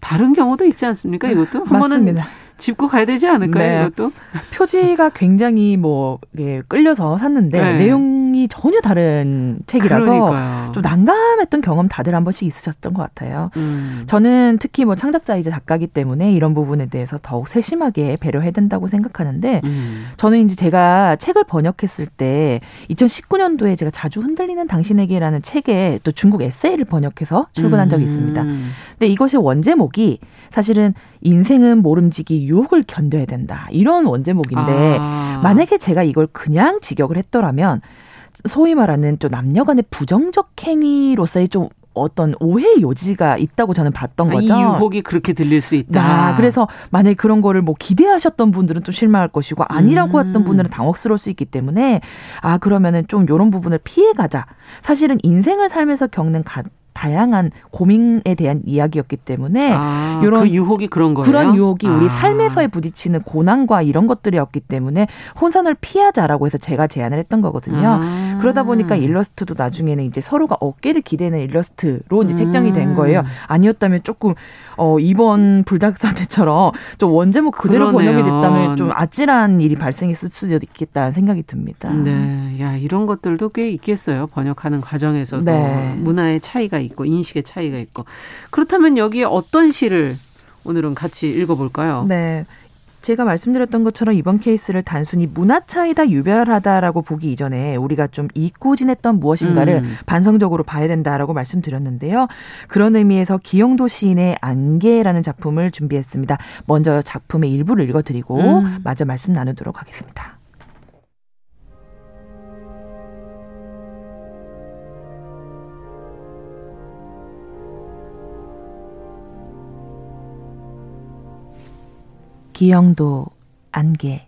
다른 경우도 있지 않습니까? 이것도 한 번은 맞습니다. 짚고 가야 되지 않을까요? 네. 이것도 표지가 굉장히 뭐 예, 끌려서 샀는데 네. 내용이 전혀 다른 책이라서 그러니까요. 좀 난감했던 경험 다들 한 번씩 있으셨던 것 같아요. 음. 저는 특히 뭐 창작자이자 작가이기 때문에 이런 부분에 대해서 더욱 세심하게 배려해야 된다고 생각하는데 음. 저는 이제 제가 책을 번역했을 때 2019년도에 제가 자주 흔들리는 당신에게라는 책에 또 중국 에세이를 번역해서 출근한 적이 있습니다. 음. 근데 이것의 원제목이 사실은 인생은 모름지기 유혹을 견뎌야 된다. 이런 원제목인데 아. 만약에 제가 이걸 그냥 직역을 했더라면 소위 말하는 좀 남녀 간의 부정적 행위로서의 좀 어떤 오해 요지가 있다고 저는 봤던 아, 거죠. 이 유혹이 그렇게 들릴 수 있다. 나 그래서 만약에 그런 거를 뭐 기대하셨던 분들은 좀 실망할 것이고 아니라고 음. 했던 분들은 당혹스러울 수 있기 때문에 아 그러면은 좀 요런 부분을 피해 가자. 사실은 인생을 살면서 겪는 가, 다양한 고민에 대한 이야기였기 때문에 아, 요런 그 유혹이 그런 거예요. 그런 유혹이 우리 아. 삶에서의 부딪히는 고난과 이런 것들이었기 때문에 혼선을 피하자라고 해서 제가 제안을 했던 거거든요. 아. 그러다 보니까 일러스트도 나중에는 이제 서로가 어깨를 기대는 일러스트로 이제 책정이 된 음. 거예요. 아니었다면 조금 어 이번 불닭 사태처럼 좀 원제목 그대로 그러네요. 번역이 됐다면 좀 아찔한 일이 발생했을 수도 있겠다는 생각이 듭니다. 네, 야 이런 것들도 꽤 있겠어요. 번역하는 과정에서도 네. 문화의 차이가 있고 인식의 차이가 있고 그렇다면 여기에 어떤 시를 오늘은 같이 읽어볼까요? 네. 제가 말씀드렸던 것처럼 이번 케이스를 단순히 문화 차이다 유별하다라고 보기 이전에 우리가 좀 잊고 지냈던 무엇인가를 음. 반성적으로 봐야 된다라고 말씀드렸는데요. 그런 의미에서 기영도 시인의 안개라는 작품을 준비했습니다. 먼저 작품의 일부를 읽어드리고 음. 마저 말씀 나누도록 하겠습니다. 기영도 안개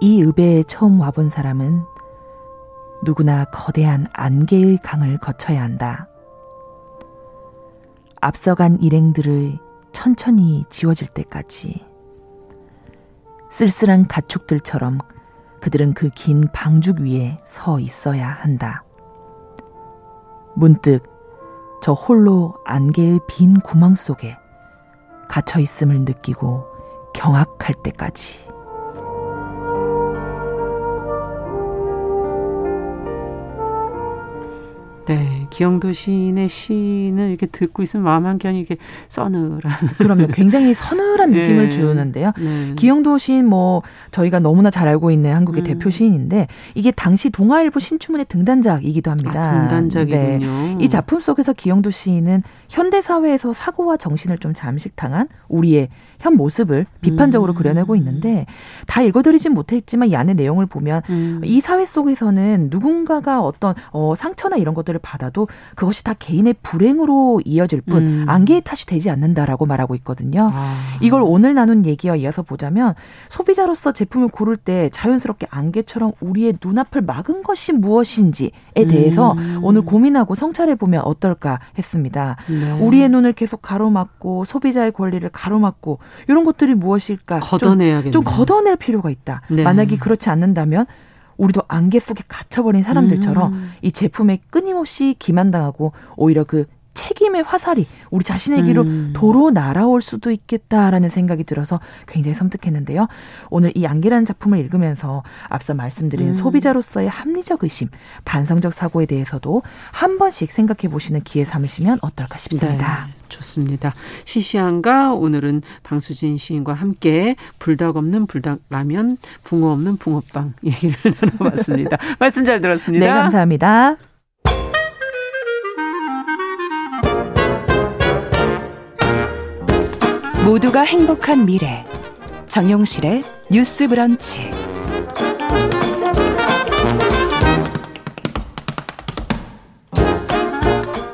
이 읍에 처음 와본 사람은 누구나 거대한 안개의 강을 거쳐야 한다. 앞서간 일행들의 천천히 지워질 때까지 쓸쓸한 가축들처럼 그들은 그 긴 방죽 위에 서 있어야 한다. 문득 저 홀로 안개의 빈 구멍 속에 갇혀 있음을 느끼고 경악할 때까지. 네, 기영도 시인의 시는 이렇게 듣고 있으면 마음 한켠이 이렇게 서늘한. 그럼요. 굉장히 서늘한 느낌을 네. 주는데요. 네. 기영도 시인 뭐 저희가 너무나 잘 알고 있는 한국의 음. 대표 시인인데 이게 당시 동아일보 신춘문예 등단작이기도 합니다. 아, 등단작이군요. 네. 이 작품 속에서 기영도 시인은 현대 사회에서 사고와 정신을 좀 잠식당한 우리의 현 모습을 비판적으로 음. 그려내고 있는데 다 읽어드리진 못했지만 이 안의 내용을 보면 음. 이 사회 속에서는 누군가가 어떤 어, 상처나 이런 것들을 받아도 그것이 다 개인의 불행으로 이어질 뿐 음. 안개의 탓이 되지 않는다라고 말하고 있거든요. 아. 이걸 오늘 나눈 얘기와 이어서 보자면 소비자로서 제품을 고를 때 자연스럽게 안개처럼 우리의 눈앞을 막은 것이 무엇인지에 대해서 음. 오늘 고민하고 성찰해 보면 어떨까 했습니다. 네. 우리의 눈을 계속 가로막고 소비자의 권리를 가로막고 이런 것들이 무엇일까? 좀 걷어내야겠네요. 좀 걷어낼 필요가 있다. 네. 만약에 그렇지 않는다면 우리도 안개 속에 갇혀버린 사람들처럼 음. 이 제품에 끊임없이 기만당하고 오히려 그 책임의 화살이 우리 자신에게로 음. 도로 날아올 수도 있겠다라는 생각이 들어서 굉장히 섬뜩했는데요. 오늘 이 안개라는 작품을 읽으면서 앞서 말씀드린 음. 소비자로서의 합리적 의심, 반성적 사고에 대해서도 한 번씩 생각해 보시는 기회 삼으시면 어떨까 싶습니다. 네, 좋습니다. 시시한가 오늘은 방수진 시인과 함께 불닭 없는 불닭 라면, 붕어 없는 붕어빵 얘기를 나눠봤습니다. 말씀 잘 들었습니다. 네, 감사합니다. 모두가 행복한 미래 정용실의 뉴스 브런치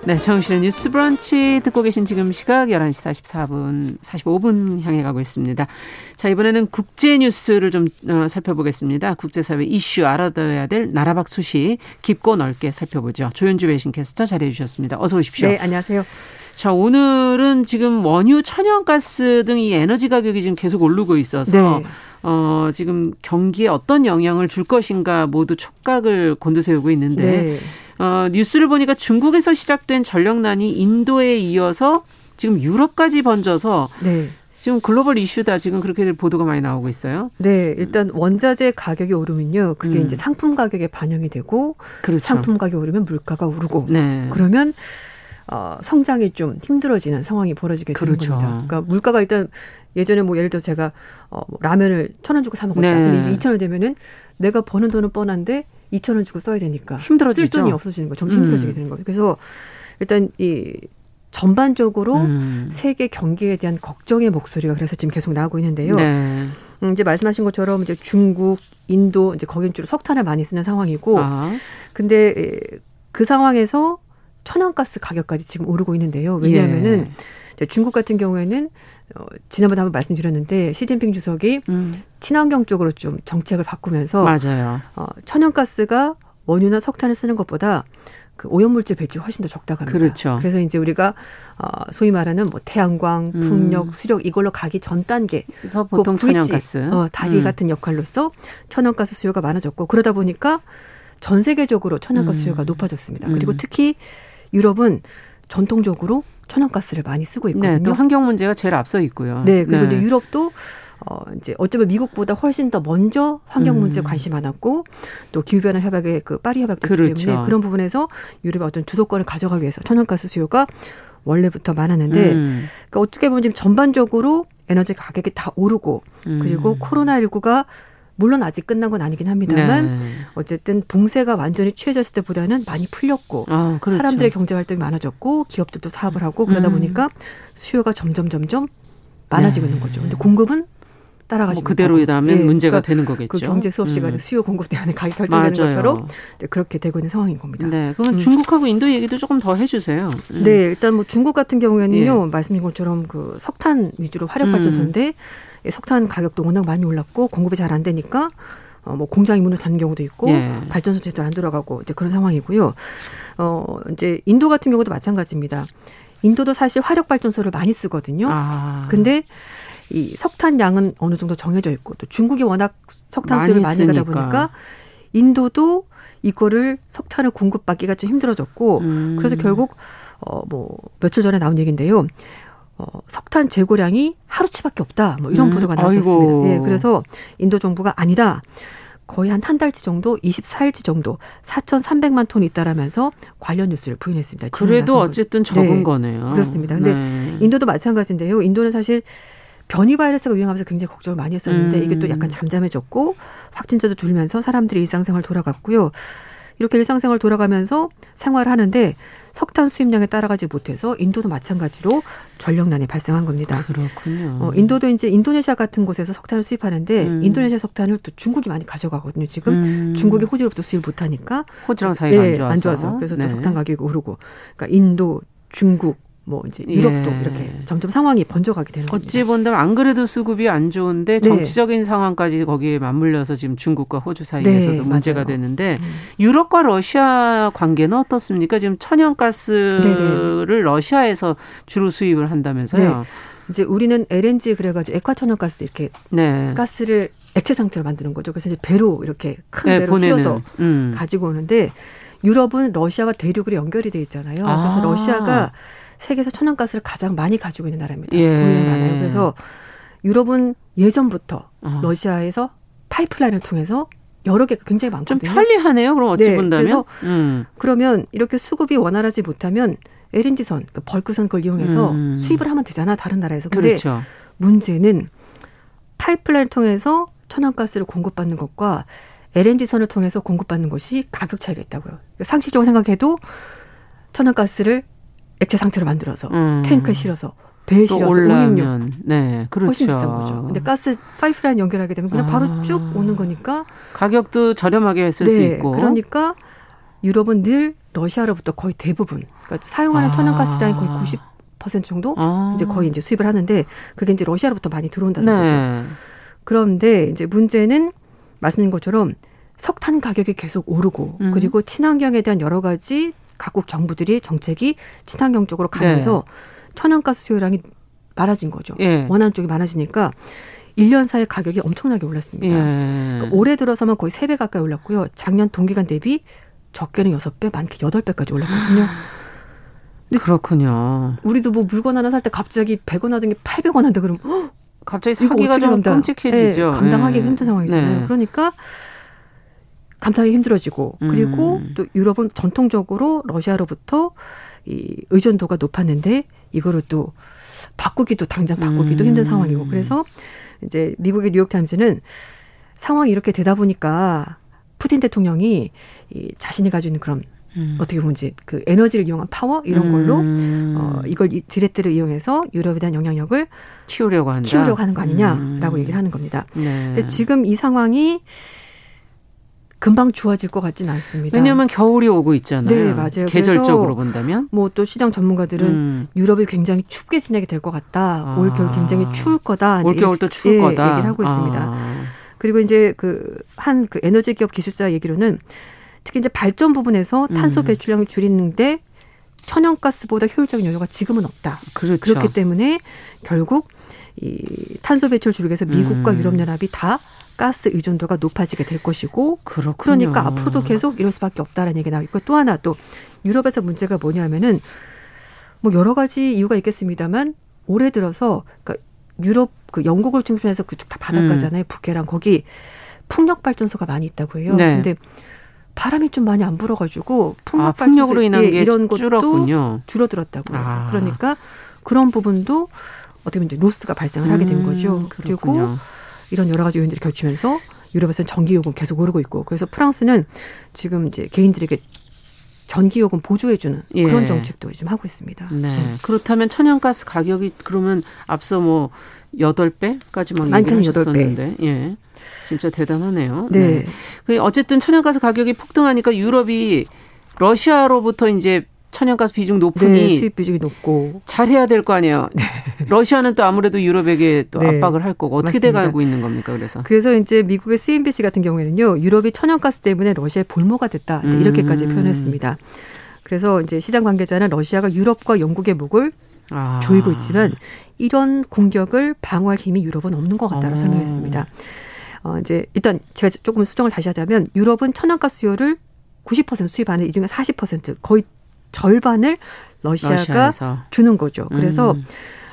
네, 정실의 뉴스 브런치 듣고 계신 지금 시각 11시 44분, 45분 향해 가고 있습니다. 자, 이번에는 국제 뉴스를 좀 어, 살펴보겠습니다. 국제사회 이슈 알아둬야 될 나라박 소식 깊고 넓게 살펴보죠. 조현주 배신 캐스터 자리해 주셨습니다. 어서 오십시오. 네, 안녕하세요. 자, 오늘은 지금 원유, 천연가스 등 이 에너지 가격이 지금 계속 오르고 있어서 네. 어, 지금 경기에 어떤 영향을 줄 것인가 모두 촉각을 곤두세우고 있는데 네. 어, 뉴스를 보니까 중국에서 시작된 전력난이 인도에 이어서 지금 유럽까지 번져서 네. 지금 글로벌 이슈다 지금 그렇게 보도가 많이 나오고 있어요. 네, 일단 원자재 가격이 오르면요. 그게 음. 이제 상품 가격에 반영이 되고 그렇죠. 상품 가격이 오르면 물가가 오르고 네. 그러면 어, 성장이 좀 힘들어지는 상황이 벌어지게 되는 그렇죠. 겁니다. 그러니까 물가가 일단 예전에 뭐 예를 들어 서 제가 어, 뭐 라면을 천 원 주고 사 먹었다. 네. 근데 이천 원 되면은 내가 버는 돈은 뻔한데 이천 원 주고 써야 되니까 힘들어지죠. 쓸 돈이 없어지는 거, 점점 음. 힘들어지게 되는 거예요. 그래서 일단 이 전반적으로 음. 세계 경기에 대한 걱정의 목소리가 그래서 지금 계속 나오고 있는데요. 네. 음, 이제 말씀하신 것처럼 이제 중국, 인도 이제 거긴 주로 석탄을 많이 쓰는 상황이고, 아, 근데 에, 그 상황에서 천연가스 가격까지 지금 오르고 있는데요. 왜냐하면은 예. 중국 같은 경우에는 어, 지난번에 한번 말씀드렸는데 시진핑 주석이 음, 친환경 쪽으로 좀 정책을 바꾸면서 맞아요. 어, 천연가스가 원유나 석탄을 쓰는 것보다 그 오염물질 배출이 훨씬 더 적다고 합니다. 그렇죠. 그래서 이제 우리가 어, 소위 말하는 뭐 태양광, 음. 풍력, 수력 이걸로 가기 전 단계 그래서 보통 그 천연가스. 어, 다리 음. 같은 역할로서 천연가스 수요가 많아졌고 그러다 보니까 전 세계적으로 천연가스 음. 수요가 높아졌습니다. 음. 그리고 특히 유럽은 전통적으로 천연가스를 많이 쓰고 네, 있거든요. 또 환경 문제가 제일 앞서 있고요. 네, 그리고 이제 유럽도 어 이제 어쩌면 미국보다 훨씬 더 먼저 환경 문제에 음. 관심 많았고 또 기후 변화 협약의 그 파리 협약도 그렇죠. 때문에 그런 부분에서 유럽의 어떤 주도권을 가져가기 위해서 천연가스 수요가 원래부터 많았는데 음, 그러니까 어떻게 보면 지금 전반적으로 에너지 가격이 다 오르고 음. 그리고 코로나19가 물론 아직 끝난 건 아니긴 합니다만 네. 어쨌든 봉쇄가 완전히 취해졌을 때보다는 많이 풀렸고 아, 그렇죠. 사람들의 경제 활동이 많아졌고 기업들도 사업을 하고 그러다 음. 보니까 수요가 점점 점점 많아지고 네. 있는 거죠. 근데 공급은 따라가지 뭐 그대로라면 못하고. 예, 문제가 그러니까 되는 거겠죠. 그 경제 수업 시간에 음. 수요 공급 때문에 가격 결정되는 맞아요. 것처럼 그렇게 되고 있는 상황인 겁니다. 네, 그러면 음. 중국하고 인도 얘기도 조금 더 해주세요. 음. 네, 일단 뭐 중국 같은 경우에는요, 예. 말씀인 것처럼 그 석탄 위주로 화력 발전소인데 이 석탄 가격도 워낙 많이 올랐고 공급이 잘 안 되니까 어 뭐 공장이 문을 닫는 경우도 있고 예. 발전소 제대로 안 돌아가고 이제 그런 상황이고요. 어 이제 인도 같은 경우도 마찬가지입니다. 인도도 사실 화력 발전소를 많이 쓰거든요. 아, 근데 이 석탄 양은 어느 정도 정해져 있고 또 중국이 워낙 석탄 많이 많이 가다. 보니까 인도도 이거를 석탄을 공급받기가 좀 힘들어졌고 음. 그래서 결국 어뭐 며칠 전에 나온 얘기인데요. 어 석탄 재고량이 하루치밖에 없다. 뭐 이런 음, 보도가. 나왔었습니다. 예, 그래서 인도 정부가 아니다. 거의 한 한 달치 정도, 24일치 정도 4,300만 톤 있다라면서 관련 뉴스를 부인했습니다. 그래도 어쨌든 적은 네, 거네요. 그렇습니다. 근데 네. 인도도 마찬가지인데요. 인도는 사실 변이 바이러스가 유행하면서 굉장히 걱정을 많이 했었는데 음. 이게 또 약간 잠잠해졌고 확진자도 줄면서 사람들이 일상생활 돌아갔고요. 이렇게 일상생활 돌아가면서 생활하는데 석탄 수입량에 따라가지 못해서 인도도 마찬가지로 전력난이 발생한 겁니다. 그렇군요. 어, 인도도 이제 인도네시아 같은 곳에서 석탄을 수입하는데 음. 인도네시아 석탄을 또 중국이 많이 가져가거든요. 지금 음. 중국이 호주로부터 수입 못하니까 호주랑 사이가 예, 안 좋아서. 그래서 네. 또 석탄 가격이 오르고 그러니까 인도, 중국 뭐 이제 유럽도 예. 이렇게 점점 상황이 번져가게 되는 겁니다. 어찌 본다면 안 그래도 수급이 안 좋은데 네. 정치적인 상황까지 거기에 맞물려서 지금 중국과 호주 사이에서도 네, 문제가 맞아요. 되는데 음. 유럽과 러시아 관계는 어떻습니까? 지금 천연가스를 러시아에서 주로 수입을 한다면서요? 이제 우리는 LNG 그래가지고 액화천연가스 이렇게 네. 가스를 액체 상태로 만드는 거죠. 그래서 이제 배로 이렇게 큰 네, 배로 보내는. 실어서 음. 가지고 오는데 유럽은 러시아와 대륙으로 연결이 돼 있잖아요. 아. 그래서 러시아가 세계에서 천연가스를 가장 많이 가지고 있는 나라입니다. 예. 많아요. 그래서 유럽은 예전부터 아. 러시아에서 파이프라인을 통해서 여러 개가 굉장히 좀 많거든요. 편리하네요. 그럼 어찌 네, 본다면. 그래서 음. 그러면 이렇게 수급이 원활하지 못하면 LNG선, 그 벌크선 걸 이용해서 음. 수입을 하면 되잖아, 다른 나라에서. 근데 그렇죠. 문제는 파이프라인을 통해서 천연가스를 공급받는 것과 LNG선을 통해서 공급받는 것이 가격 차이가 있다고요. 상식적으로 생각해도 천연가스를 액체 상태로 만들어서 음. 탱크에 실어서 배에 실어서 올라면 네, 그렇죠. 훨씬 비싼 거죠. 근데 가스 파이프라인 연결하게 되면 그냥 바로 아. 쭉 오는 거니까 가격도 저렴하게 쓸수 네, 있고. 그러니까 유럽은 늘 러시아로부터 거의 대부분 그러니까 사용하는 아. 천연가스 라인 거의 90% 정도 아. 이제 거의 이제 수입을 하는데 그게 이제 러시아로부터 많이 들어온다는 거죠. 네. 그런데 이제 문제는 말씀드린 것처럼 석탄 가격이 계속 오르고 음. 그리고 친환경에 대한 여러 가지 각국 정부들이 정책이 친환경 쪽으로 가면서 천연가스 수요량이 많아진 거죠. 예. 원하는 쪽이 많아지니까 1년 사이 가격이 엄청나게 올랐습니다. 예. 그러니까 올해 들어서만 거의 3배 가까이 올랐고요. 작년 동기간 대비 적게는 6배, 많게 8배까지 올랐거든요. 그렇군요. 우리도 뭐 물건 하나 살 때 갑자기 100원 하던 게 800원 한다 그러면 헉, 갑자기 사기가 좀 감당- 끔찍해지죠. 네, 감당하기 예. 힘든 상황이잖아요. 네. 그러니까 감당하기 힘들어지고 그리고 음. 또 유럽은 전통적으로 러시아로부터 이 의존도가 높았는데 이거를 또 바꾸기도 당장 바꾸기도 음. 힘든 상황이고 그래서 이제 미국의 뉴욕 타임즈는 상황이 이렇게 되다 보니까 푸틴 대통령이 이 자신이 가지고 있는 그런 음. 어떻게 보면 이제 그 에너지를 이용한 파워 이런 걸로 음. 어 이걸 이 디레트를 이용해서 유럽에 대한 영향력을 키우려고 한다. 키우려고 하는 거 아니냐라고 음. 얘기를 하는 겁니다. 네. 근데 지금 이 상황이 금방 좋아질 것 같지는 않습니다. 왜냐하면 겨울이 오고 있잖아요. 네, 맞아요. 계절적으로 본다면. 뭐 또 시장 전문가들은 음. 유럽이 굉장히 춥게 지내게 될 것 같다. 아. 올 겨울 굉장히 추울 거다. 이제 올겨울 또 추울 예, 거다. 얘기를 하고 있습니다. 아. 그리고 이제 그 한그 에너지 기업 기술자 얘기로는 특히 이제 발전 부분에서 탄소 음. 배출량을 줄이는데 천연가스보다 효율적인 연료가 지금은 없다. 그렇죠. 그렇기 때문에 결국 이 탄소 배출 줄이기 위해서 미국과 음. 유럽 연합이 다 가스 의존도가 높아지게 될 것이고 그렇군요. 그러니까 앞으로도 계속 이럴 수밖에 없다라는 얘기가 나오고 또 하나 또 유럽에서 문제가 뭐냐면은 뭐 여러 가지 이유가 있겠습니다만 올해 들어서 그러니까 유럽 그 영국을 중심해서 그쪽 다 바닷가잖아요. 북해랑 거기 풍력 발전소가 많이 있다고 해요. 음. 네. 근데 바람이 좀 많이 안 불어가지고 풍력 아, 발전소 인한 예, 게 이런 것도 줄었군요. 줄어들었다고요. 아. 그러니까 그런 부분도 어떻게 보면 이제 로스가 발생을 하게 된 음, 거죠. 그리고 그렇군요. 이런 여러 가지 요인들이 겹치면서 유럽에서는 전기 요금 계속 오르고 있고 그래서 프랑스는 지금 이제 개인들에게 전기 요금 보조해 주는 예. 그런 정책도 지금 하고 있습니다. 네. 그렇다면 천연가스 가격이 그러면 앞서 뭐 여덟 배까지 막 많게는 여덟 배. 예. 진짜 대단하네요. 네. 그 어쨌든 천연가스 가격이 폭등하니까 유럽이 러시아로부터 이제 천연가스 비중 높으니 네, 수입 비중이 높고 잘해야 될 거 아니에요. 러시아는 또 아무래도 유럽에게 또 네. 압박을 할 거고 어떻게 맞습니다. 돼가고 있는 겁니까? 그래서 그래서 이제 미국의 CNBC 같은 경우에는요 유럽이 천연가스 때문에 러시아의 볼모가 됐다 이제 이렇게까지 음. 표현했습니다. 그래서 이제 시장 관계자는 러시아가 유럽과 영국의 목을 아. 조이고 있지만 이런 공격을 방어할 힘이 유럽은 없는 것 같다고 어. 설명했습니다. 어, 이제 일단 제가 조금 수정을 다시 하자면 유럽은 천연가스 수요를 90% 수입하는 이 중에 40% 거의 절반을 러시아가 러시아에서. 주는 거죠. 그래서 음.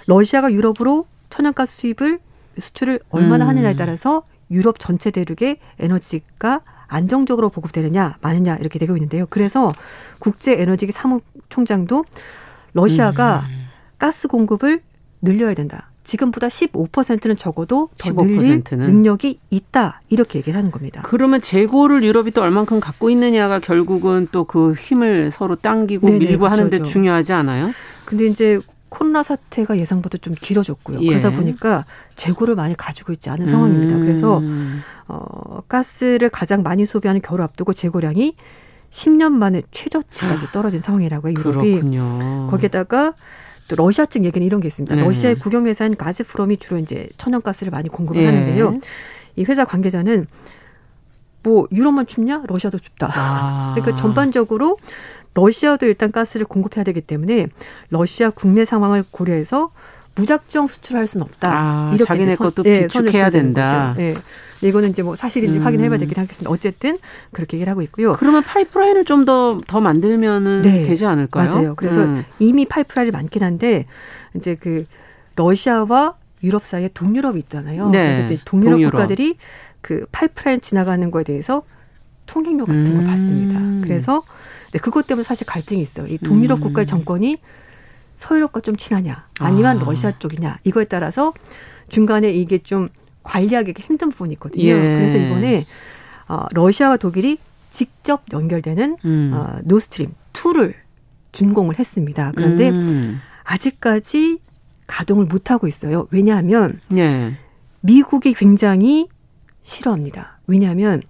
러시아가 유럽으로 천연가스 수입을 수출을 얼마나 음. 하느냐에 따라서 유럽 전체 대륙의 에너지가 안정적으로 보급되느냐 마느냐 이렇게 되고 있는데요. 그래서 국제 에너지 사무총장도 러시아가 음. 가스 공급을 늘려야 된다. 지금보다 15%는 적어도 더 늘릴 15%는? 능력이 있다. 이렇게 얘기를 하는 겁니다. 그러면 재고를 유럽이 또 얼만큼 갖고 있느냐가 결국은 또 그 힘을 서로 당기고 네네, 밀고 그렇죠, 하는데 그렇죠. 중요하지 않아요? 근데 이제 코로나 사태가 예상보다 좀 길어졌고요. 예. 그러다 보니까 재고를 많이 가지고 있지 않은 상황입니다. 음. 그래서 어, 가스를 가장 많이 소비하는 겨울 앞두고 재고량이 10년 만에 최저치까지 떨어진 상황이라고 해요. 유럽이. 그렇군요. 거기에다가 또 러시아 측 얘기는 이런 게 있습니다. 네. 러시아의 국영회사인 가스프롬이 주로 이제 천연가스를 많이 공급을 예. 하는데요. 이 회사 관계자는 뭐 유럽만 춥냐? 러시아도 춥다. 아. 그러니까 전반적으로 러시아도 일단 가스를 공급해야 되기 때문에 러시아 국내 상황을 고려해서 무작정 수출할 수는 없다. 아, 이렇게 자기네 이제 선- 것도 예, 비축해야 그어야 되는 된다. 예. 이거는 이제 뭐 사실인지 음. 확인해봐야 되긴 하겠습니다. 어쨌든 그렇게 얘기를 하고 있고요. 그러면 파이프라인을 좀더더 만들면은 네, 되지 않을까요? 맞아요. 그래서 음. 이미 파이프라인이 많긴 한데 이제 그 러시아와 유럽 사이에 동유럽이 있잖아요. 네, 그래서 이제 동유럽, 동유럽. 국가들이 그 파이프라인 지나가는 거에 대해서 통행료 같은 걸 음. 받습니다. 그래서 네, 그것 때문에 사실 갈등이 있어요. 이 동유럽 음. 국가의 정권이 서유럽과 좀 친하냐, 아니면 아. 러시아 쪽이냐 이거에 따라서 중간에 이게 좀 관리하기 힘든 부분이 있거든요. 예. 그래서 이번에 어, 러시아와 독일이 직접 연결되는 음. 어, 노르트스트림 2를 준공을 했습니다. 그런데 음. 아직까지 가동을 못 하고 있어요. 왜냐하면 예. 미국이 굉장히 싫어합니다. 왜냐하면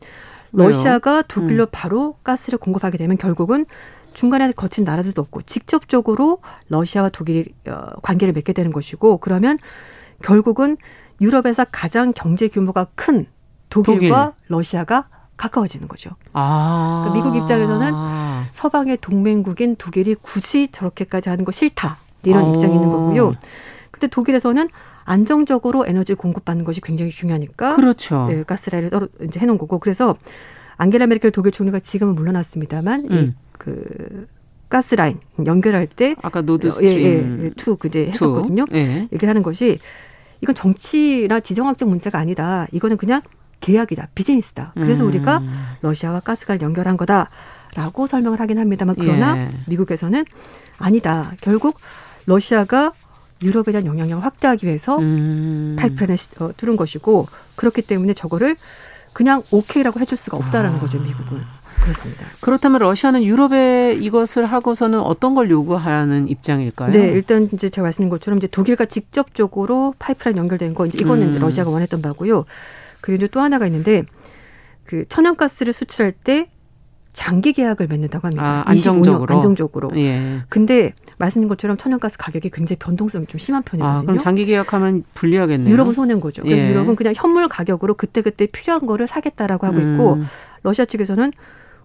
왜요? 러시아가 독일로 음. 바로 가스를 공급하게 되면 결국은 중간에 거친 나라들도 없고 직접적으로 러시아와 독일이 어, 관계를 맺게 되는 것이고 그러면 결국은 유럽에서 가장 경제 규모가 큰 독일과 러시아가 가까워지는 거죠. 아. 그러니까 미국 입장에서는 서방의 동맹국인 독일이 굳이 저렇게까지 하는 거 싫다. 이런 어. 입장이 있는 거고요. 근데 독일에서는 안정적으로 에너지를 공급받는 것이 굉장히 중요하니까 그렇죠. 예, 가스라인을 뚫어 이제 해놓은 거고 그래서 안겔라 메르켈 독일 총리가 지금은 물러났습니다만 음. 이그 가스라인 연결할 때 아까 노드 예, 스트림 예, 예, two 그제 했었거든요. two. 예. 얘기를 하는 것이 이건 정치나 지정학적 문제가 아니다. 이거는 그냥 계약이다, 비즈니스다. 그래서 음. 우리가 러시아와 가스가를 연결한 거다라고 설명을 하긴 합니다만 그러나 예. 미국에서는 아니다. 결국 러시아가 유럽에 대한 영향력을 확대하기 위해서 음. 파이프라인을 시- 어, 뚫은 것이고 그렇기 때문에 저거를 그냥 오케이라고 해줄 수가 없다라는 아. 거죠 미국은 그렇습니다. 그렇다면 러시아는 유럽에 이것을 하고서는 어떤 걸 요구하는 입장일까요? 네, 일단 이제 제가 말씀드린 것처럼 이제 독일과 직접적으로 파이프라인 연결된 거 이제 이거는 이제 음. 러시아가 원했던 바고요. 그리고 이제 또 하나가 있는데 그 천연가스를 수출할 때 장기 계약을 맺는다고 합니다. 아, 안정적으로? 25년 안정적으로. 예. 근데 말씀드린 것처럼 천연가스 가격이 굉장히 변동성이 좀 심한 아, 편이거든요. 그럼 장기 계약하면 불리하겠네요. 유럽은 손해인 거죠. 그래서 예. 유럽은 그냥 현물 가격으로 그때그때 필요한 거를 사겠다라고 하고 있고 음. 러시아 측에서는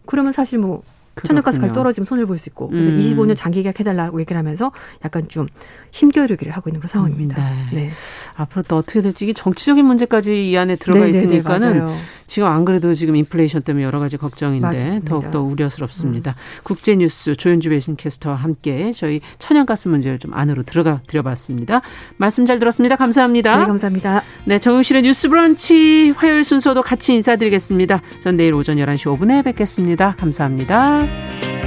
그러면 사실 뭐 천연가스 가격 그렇군요. 떨어지면 손해를 볼 수 있고 그래서 음. 25년 장기 계약 해달라고 얘기를 하면서 약간 좀 힘겨루기를 하고 있는 그런 상황입니다. 음, 네. 네. 앞으로 또 어떻게 될지 이게 정치적인 문제까지 이 안에 들어가 네, 네, 네, 있으니까는 맞아요. 지금 안 그래도 지금 인플레이션 때문에 여러 가지 걱정인데 맞습니다. 음. 더욱더 우려스럽습니다. 국제뉴스 조윤주 배신캐스터와 함께 저희 천연가스 문제를 좀 안으로 들어가 드려봤습니다. 말씀 잘 들었습니다. 감사합니다. 네, 감사합니다. 네, 정용실의 뉴스 브런치 화요일 순서도 같이 인사드리겠습니다. 전 내일 오전 11시 5분에 뵙겠습니다. 감사합니다.